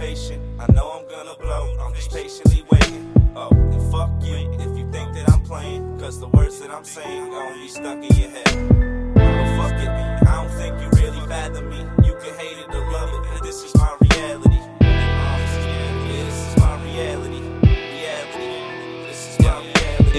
motivation. I know I'm gonna blow, I'm just patiently waiting. Oh, and fuck you if you think that I'm playing. Cause the words that I'm saying gon' be stuck in your head. But fuck it,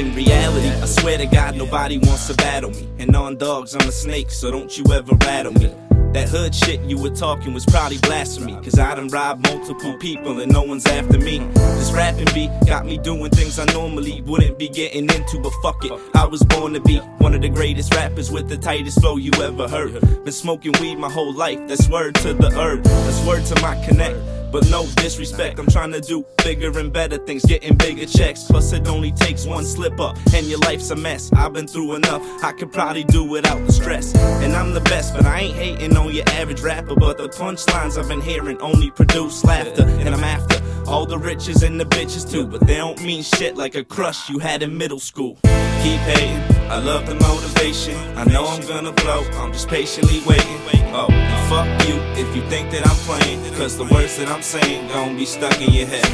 In reality, I swear to God, nobody wants to battle me. And on dogs, I'm a snake, so don't you ever rattle me. That hood shit you were talking was probably blasphemy. Cause I done robbed multiple people and no one's after me. This rapping beat got me doing things I normally wouldn't be getting into, but fuck it. I was born to be one of the greatest rappers with the tightest flow you ever heard. Been smoking weed my whole life, that's word to the herb. That's word to my connect. But no disrespect, I'm trying to do bigger and better things, getting bigger checks. Plus, it only takes one slip up, and your life's a mess. I've been through enough, I could probably do without the stress. And I'm the best, but I ain't hating on your average rapper. But the punchlines I've been hearing only produce laughter, and I'm after all the riches and the bitches too. But they don't mean shit like a crush you had in middle school. Keep hating, I love the motivation. I know I'm gonna blow, I'm just patiently waiting. Oh, fuck you if you think that I'm playing. Cause the words that I'm saying gon' be stuck in your head.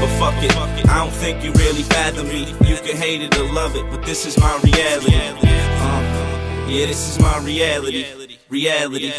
But fuck it, I don't think you really fathom me. You can hate it or love it, but this is my reality. Uh, yeah, this is my reality. Reality.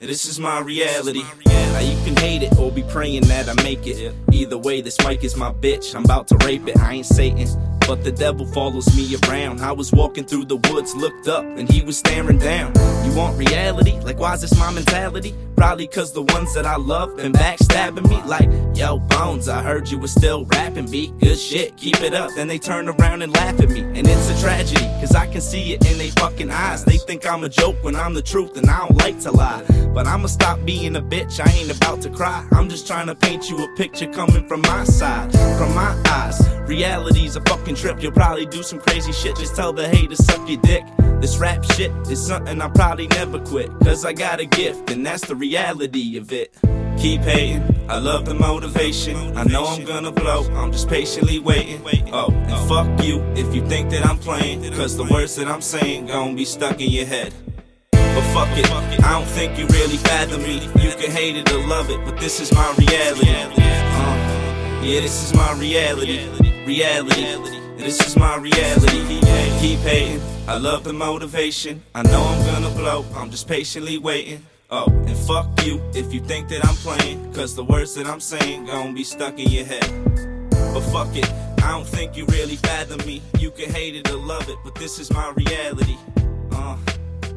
This is my reality. Now you can hate it or be praying that I make it. Either way, this mic is my bitch. I'm about to rape it. I ain't Satan. But the devil follows me around. I was walking through the woods, looked up, and he was staring down. You want reality? Like, why's this my mentality? Probably cause the ones that I love been backstabbing me. Like, yo, Bones, I heard you was still rapping, B. Good shit, keep it up. Then they turn around and laugh at me. And it's a tragedy, cause I can see it in they fucking eyes. They think I'm a joke when I'm the truth, and I don't like to lie. But I'ma stop being a bitch, I ain't about to cry. I'm just trying to paint you a picture coming from my side, from my eyes. Reality's a fucking trip, you'll probably do some crazy shit. Just tell the haters suck your dick. This rap shit is something I'll probably never quit. Cause I got a gift, and that's the reality of it. Keep hating, I love the motivation. I know I'm gonna blow, I'm just patiently waiting. Oh, and fuck you if you think that I'm playing. Cause the words that I'm saying gon' be stuck in your head. But fuck it, I don't think you really fathom me. You can hate it or love it, but this is my reality. Uh, yeah, this is my reality. Reality. This is my reality. Keep hating. I love the motivation. I know I'm gonna blow. I'm just patiently waiting. Oh, and fuck you if you think that I'm playing. Cause the words that I'm saying gon' be stuck in your head. But fuck it, I don't think you really fathom me. You can hate it or love it, but this is my reality. Uh,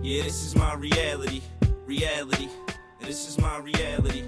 yeah, this is my reality. Reality. This is my reality.